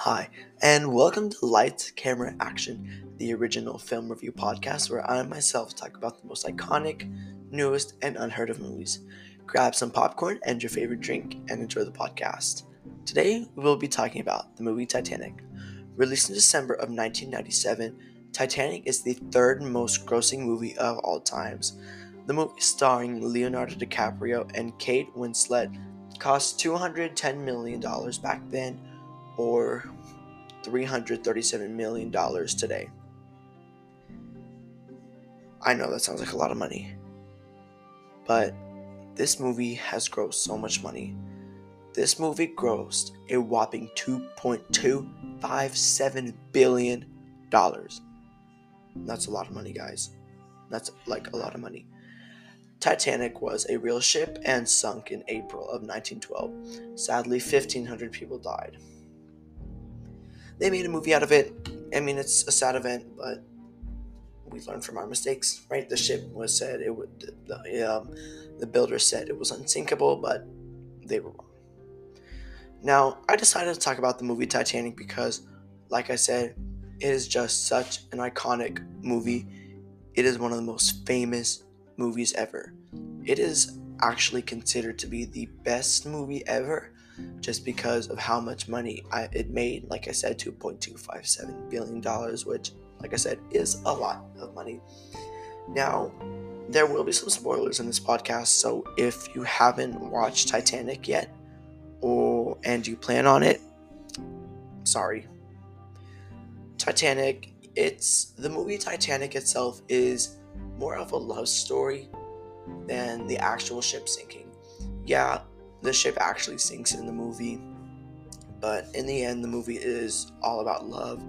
Hi, and welcome to Lights, Camera, Action, the original film review podcast where I myself talk about the most iconic, newest, and unheard of movies. Grab some popcorn and your favorite drink and enjoy the podcast. Today, we will be talking about the movie Titanic. Released in December of 1997, Titanic is the third most grossing movie of all times. The movie starring Leonardo DiCaprio and Kate Winslet cost $210 million back then or $337 million today. I know that sounds like a lot of money, but this movie has grossed so much money. This movie grossed a whopping $2.257 billion. That's a lot of money, guys. That's like a lot of money. Titanic was a real ship and sunk in April of 1912. Sadly, 1,500 people died they made a movie out of it. I mean, it's a sad event, but we learned from our mistakes, right? The ship was said it would, the, um, the builder said it was unsinkable, but they were wrong. Now, I decided to talk about the movie Titanic because, like I said, it is just such an iconic movie. It is one of the most famous movies ever. It is actually considered to be the best movie ever just because of how much money I, it made. Like I said, $2.257 billion, which, like I said, is a lot of money. Now, there will be some spoilers in this podcast, so if you haven't watched Titanic yet, or and you plan on it, sorry. Titanic, it's the movie Titanic itself is more of a love story than the actual ship sinking. Yeah, the ship actually sinks in the movie. But in the end, the movie is all about love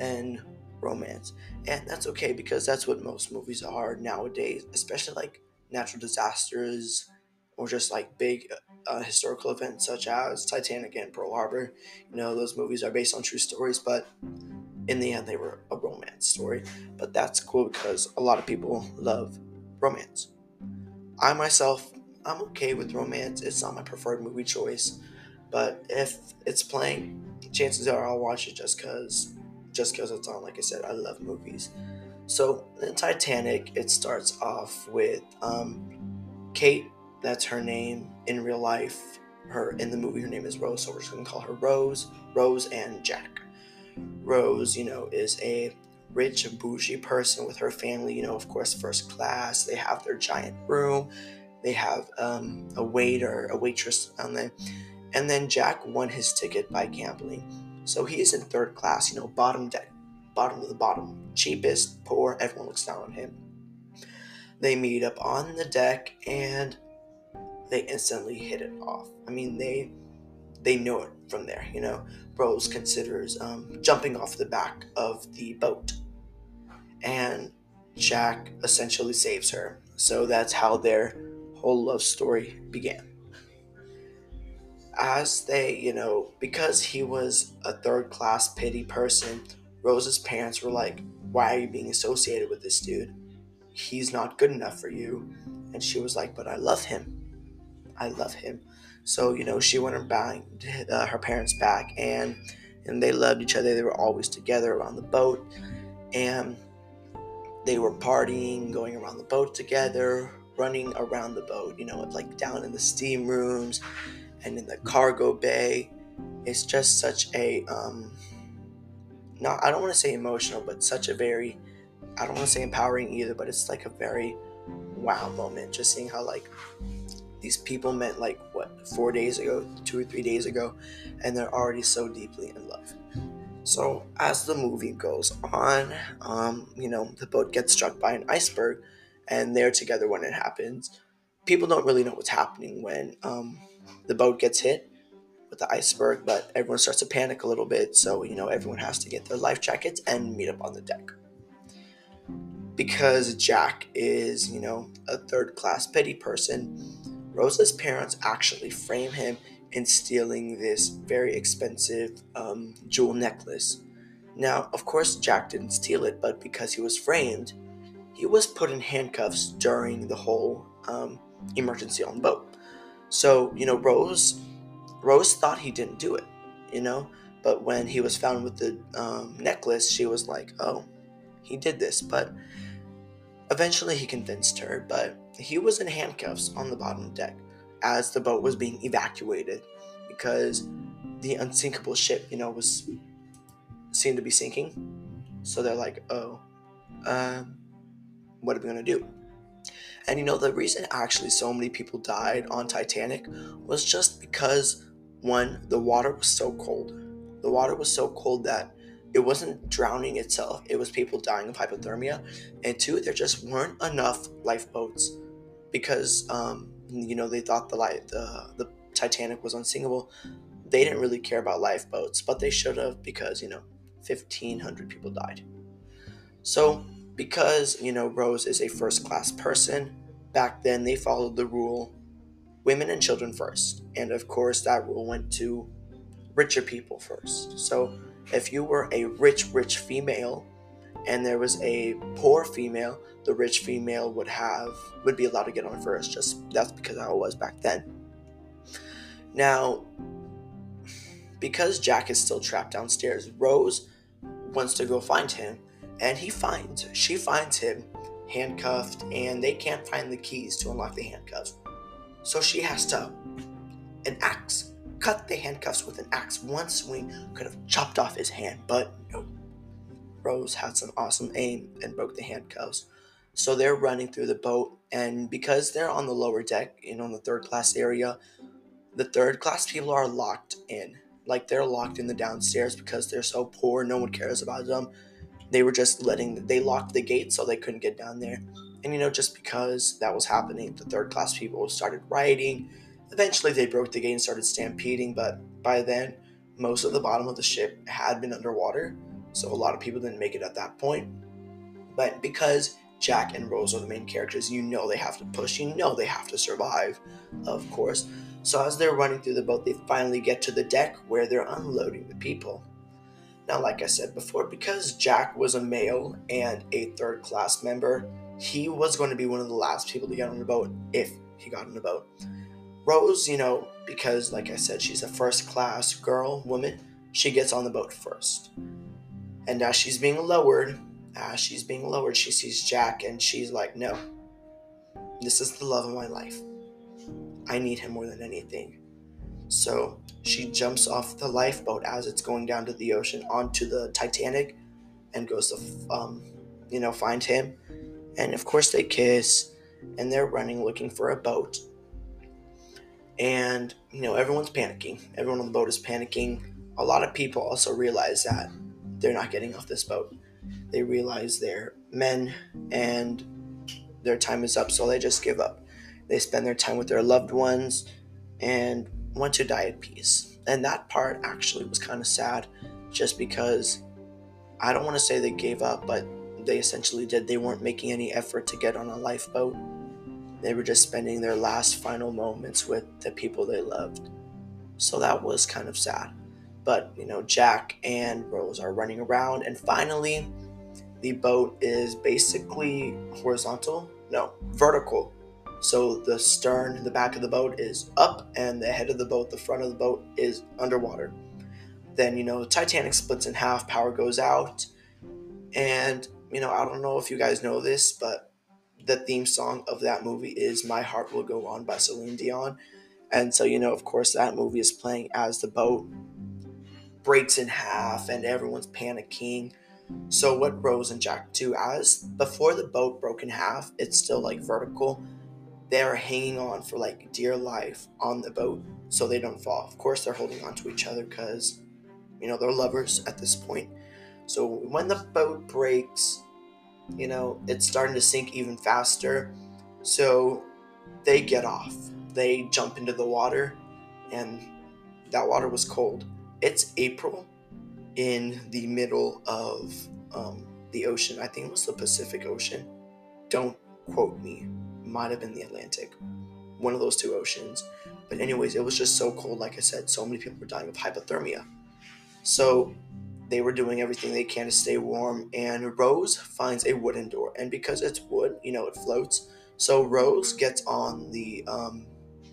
and romance. And that's okay because that's what most movies are nowadays, especially like natural disasters or just like big uh, historical events such as Titanic and Pearl Harbor. You know, those movies are based on true stories, but in the end, they were a romance story. But that's cool because a lot of people love romance. I myself I'm okay with romance. It's not my preferred movie choice, but if it's playing, chances are I'll watch it just cause, just cause it's on. Like I said, I love movies. So in Titanic, it starts off with um, Kate. That's her name in real life. Her in the movie, her name is Rose, so we're just gonna call her Rose. Rose and Jack. Rose, you know, is a rich and bougie person with her family. You know, of course, first class. They have their giant room they have um, a waiter, a waitress on there. And then Jack won his ticket by gambling. So he is in third class, you know, bottom deck, bottom of the bottom, cheapest, poor, everyone looks down on him. They meet up on the deck and they instantly hit it off. I mean, they they know it from there, you know. Rose considers um, jumping off the back of the boat. And Jack essentially saves her. So that's how their love story began. As they, you know, because he was a third class pity person, Rose's parents were like, Why are you being associated with this dude? He's not good enough for you. And she was like, But I love him. I love him. So, you know, she went back, uh, her parents back and and they loved each other. They were always together around the boat. And they were partying, going around the boat together, running around the boat, you know, like down in the steam rooms and in the cargo bay. It's just such a um not I don't want to say emotional, but such a very I don't want to say empowering either, but it's like a very wow moment just seeing how like these people met like what four days ago, two or three days ago, and they're already so deeply in love. So as the movie goes on, um, you know, the boat gets struck by an iceberg, and they're together when it happens. People don't really know what's happening when um, the boat gets hit with the iceberg, but everyone starts to panic a little bit. So, you know, everyone has to get their life jackets and meet up on the deck. Because Jack is, you know, a third class petty person, Rose's parents actually frame him in stealing this very expensive um, jewel necklace. Now, of course, Jack didn't steal it, but because he was framed, he was put in handcuffs during the whole um, emergency on the boat. So, you know, Rose Rose thought he didn't do it, you know, But when he was found with the um, necklace, she was like, oh, he did this. But eventually he convinced her, but he was in handcuffs on the bottom deck as the boat was being evacuated because the unsinkable ship, you know, was seemed to be sinking. So they're like, oh, um, what are we gonna do? And you know, the reason actually so many people died on Titanic was just because one, the water was so cold. The water was so cold that it wasn't drowning itself, it was people dying of hypothermia. And two, there just weren't enough lifeboats because, um, you know, they thought the, light, the, the Titanic was unsinkable. They didn't really care about lifeboats, but they should have because, you know, 1,500 people died. So, because, you know, Rose is a first class person, back then they followed the rule women and children first. And of course, that rule went to richer people first. So, if you were a rich, rich female and there was a poor female, the rich female would have would be allowed to get on first. Just that's because how it was back then. Now, because Jack is still trapped downstairs, Rose wants to go find him, and he finds she finds him handcuffed, and they can't find the keys to unlock the handcuffs. So she has to an axe cut the handcuffs with an axe. One swing could have chopped off his hand, but no. Rose had some awesome aim and broke the handcuffs. So they're running through the boat, and because they're on the lower deck, know, in the third class area, the third class people are locked in. Like they're locked in the downstairs because they're so poor, no one cares about them. They were just letting, they locked the gate so they couldn't get down there. And you know, just because that was happening, the third class people started rioting Eventually, they broke the gate and started stampeding, but by then, most of the bottom of the ship had been underwater, so a lot of people didn't make it at that point. But because Jack and Rose are the main characters, you know they have to push, you know they have to survive, of course. So as they're running through the boat, they finally get to the deck where they're unloading the people. Now, like I said before, because Jack was a male and a third class member, he was going to be one of the last people to get on the boat if he got on the boat. Rose, you know, because like I said, she's a first class girl, woman, she gets on the boat first. And as she's being lowered, as she's being lowered, she sees Jack and she's like, no, this is the love of my life. I need him more than anything. So she jumps off the lifeboat as it's going down to the ocean onto the Titanic and goes to, um, you know, find him. And of course, they kiss and they're running looking for a boat. And you know everyone's panicking. Everyone on the boat is panicking. A lot of people also realize that they're not getting off this boat. They realize they're men and their time is up so they just give up. They spend their time with their loved ones and want to die at peace and that part actually was kind of sad just because i don't want to say they gave up but they essentially did they weren't making any effort to get on a lifeboat they were just spending their last final moments with the people they loved. So that was kind of sad. But, you know, Jack and Rose are running around, and finally, the boat is basically horizontal. No, vertical. So the stern, the back of the boat is up, and the head of the boat, the front of the boat, is underwater. Then, you know, Titanic splits in half, power goes out. And, you know, I don't know if you guys know this, but the theme song of that movie is My Heart Will Go On by Celine Dion. And so, you know, of course, that movie is playing as the boat breaks in half and everyone's panicking. So, what Rose and Jack do, as before the boat broke in half, it's still like vertical. They're hanging on for like dear life on the boat so they don't fall. Of course, they're holding on to each other because, you know, they're lovers at this point. So, when the boat breaks, you know, it's starting to sink even faster. So they get off. They jump into the water, and that water was cold. It's April in the middle of um, the ocean. I think it was the Pacific Ocean. Don't quote me. Might have been the Atlantic. One of those two oceans. But, anyways, it was just so cold. Like I said, so many people were dying of hypothermia. So they were doing everything they can to stay warm, and Rose finds a wooden door. And because it's wood, you know, it floats. So Rose gets on the um,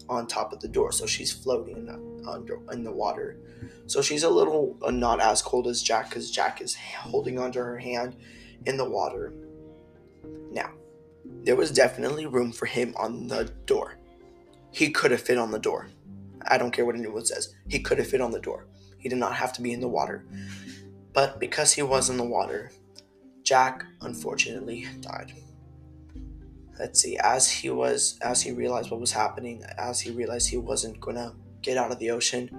on top of the door, so she's floating under in the water. So she's a little uh, not as cold as Jack because Jack is holding onto her hand in the water. Now, there was definitely room for him on the door. He could have fit on the door. I don't care what anyone says. He could have fit on the door. He did not have to be in the water. But because he was in the water, Jack unfortunately died. Let's see, as he was as he realized what was happening, as he realized he wasn't gonna get out of the ocean,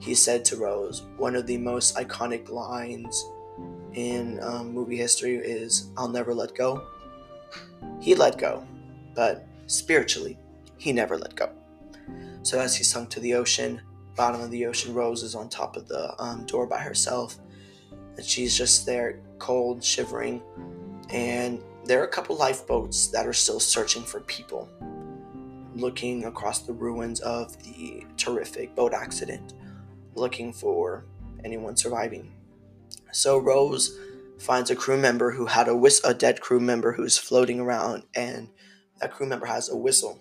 he said to Rose, one of the most iconic lines in um, movie history is, I'll never let go. He let go, but spiritually, he never let go. So as he sunk to the ocean, bottom of the ocean, Rose is on top of the um, door by herself. And she's just there, cold, shivering. And there are a couple lifeboats that are still searching for people, looking across the ruins of the terrific boat accident, looking for anyone surviving. So Rose finds a crew member who had a whist- a dead crew member who's floating around, and that crew member has a whistle.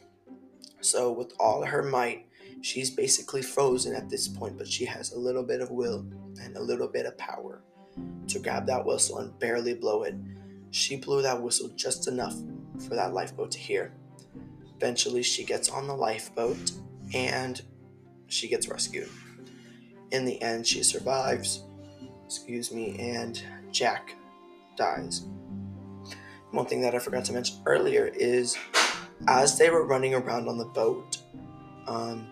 So with all her might, she's basically frozen at this point, but she has a little bit of will and a little bit of power to grab that whistle and barely blow it. She blew that whistle just enough for that lifeboat to hear. Eventually, she gets on the lifeboat and she gets rescued. In the end, she survives excuse me, and Jack dies. One thing that I forgot to mention earlier is as they were running around on the boat, um,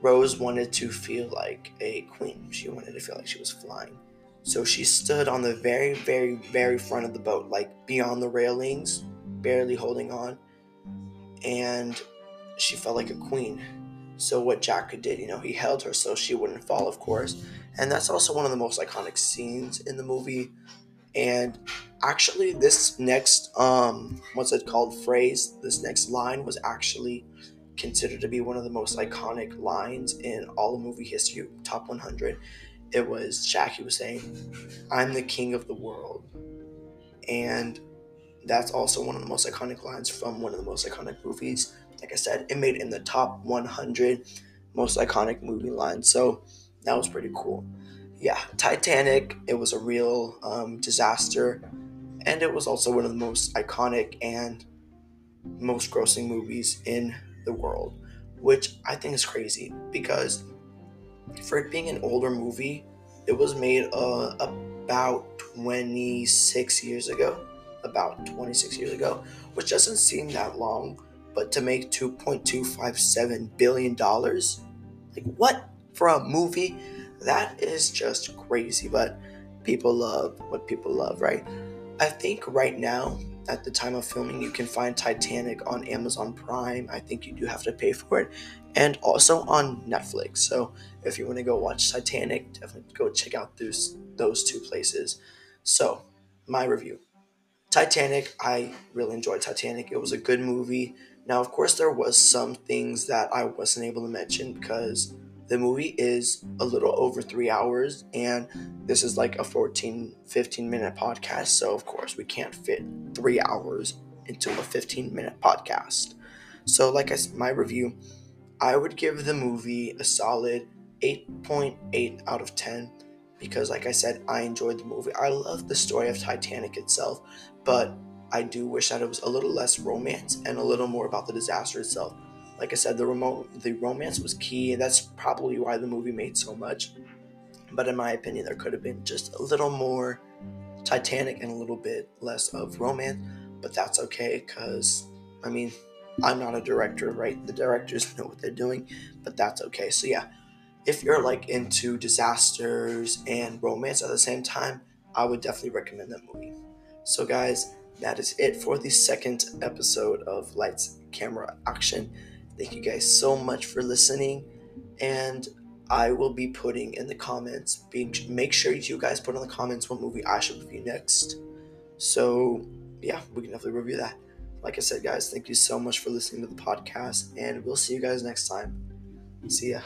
Rose wanted to feel like a queen. She wanted to feel like she was flying. So she stood on the very, very, very front of the boat, like beyond the railings, barely holding on. And she felt like a queen. So what Jack did, you know, he held her so she wouldn't fall, of course. And that's also one of the most iconic scenes in the movie. And actually this next um what's it called phrase this next line was actually considered to be one of the most iconic lines in all of movie history top 100 it was jackie was saying i'm the king of the world. And that's also one of the most iconic lines from one of the most iconic movies like i said it made in the top 100 most iconic movie lines so that was pretty cool. Yeah, Titanic, it was a real um, disaster, and it was also one of the most iconic and most grossing movies in the world, which I think is crazy because for it being an older movie, it was made uh, about 26 years ago. About 26 years ago, which doesn't seem that long, but to make $2.257 billion, like what? for a movie, that is just crazy. But people love what people love, right? I think right now, at the time of filming, you can find Titanic on Amazon Prime. I think you do have to pay for it, and also on Netflix. So if you want to go watch Titanic, definitely go check out those those two places. So my review. Titanic, I really enjoyed Titanic. It was a good movie. Now, of course, there was some things that I wasn't able to mention because the movie is a little over three hours, and this is like a 14, 15 minute podcast. So, of course, we can't fit three hours into a 15 minute podcast. So, like I said, my review, I would give the movie a solid 8.8 out of 10 because, like I said, I enjoyed the movie. I love the story of Titanic itself, but I do wish that it was a little less romance and a little more about the disaster itself. Like I said, the remote the romance was key, and that's probably why the movie made so much. But in my opinion, there could have been just a little more Titanic and a little bit less of romance. But that's okay, cause I mean, I'm not a director, right? The directors know what they're doing, but that's okay. So yeah, if you're like into disasters and romance at the same time, I would definitely recommend that movie. So guys, that is it for the second episode of Lights Camera Action. Thank you guys so much for listening. And I will be putting in the comments, make sure you guys put in the comments what movie I should review next. So, yeah, we can definitely review that. Like I said, guys, thank you so much for listening to the podcast, and we'll see you guys next time. See ya.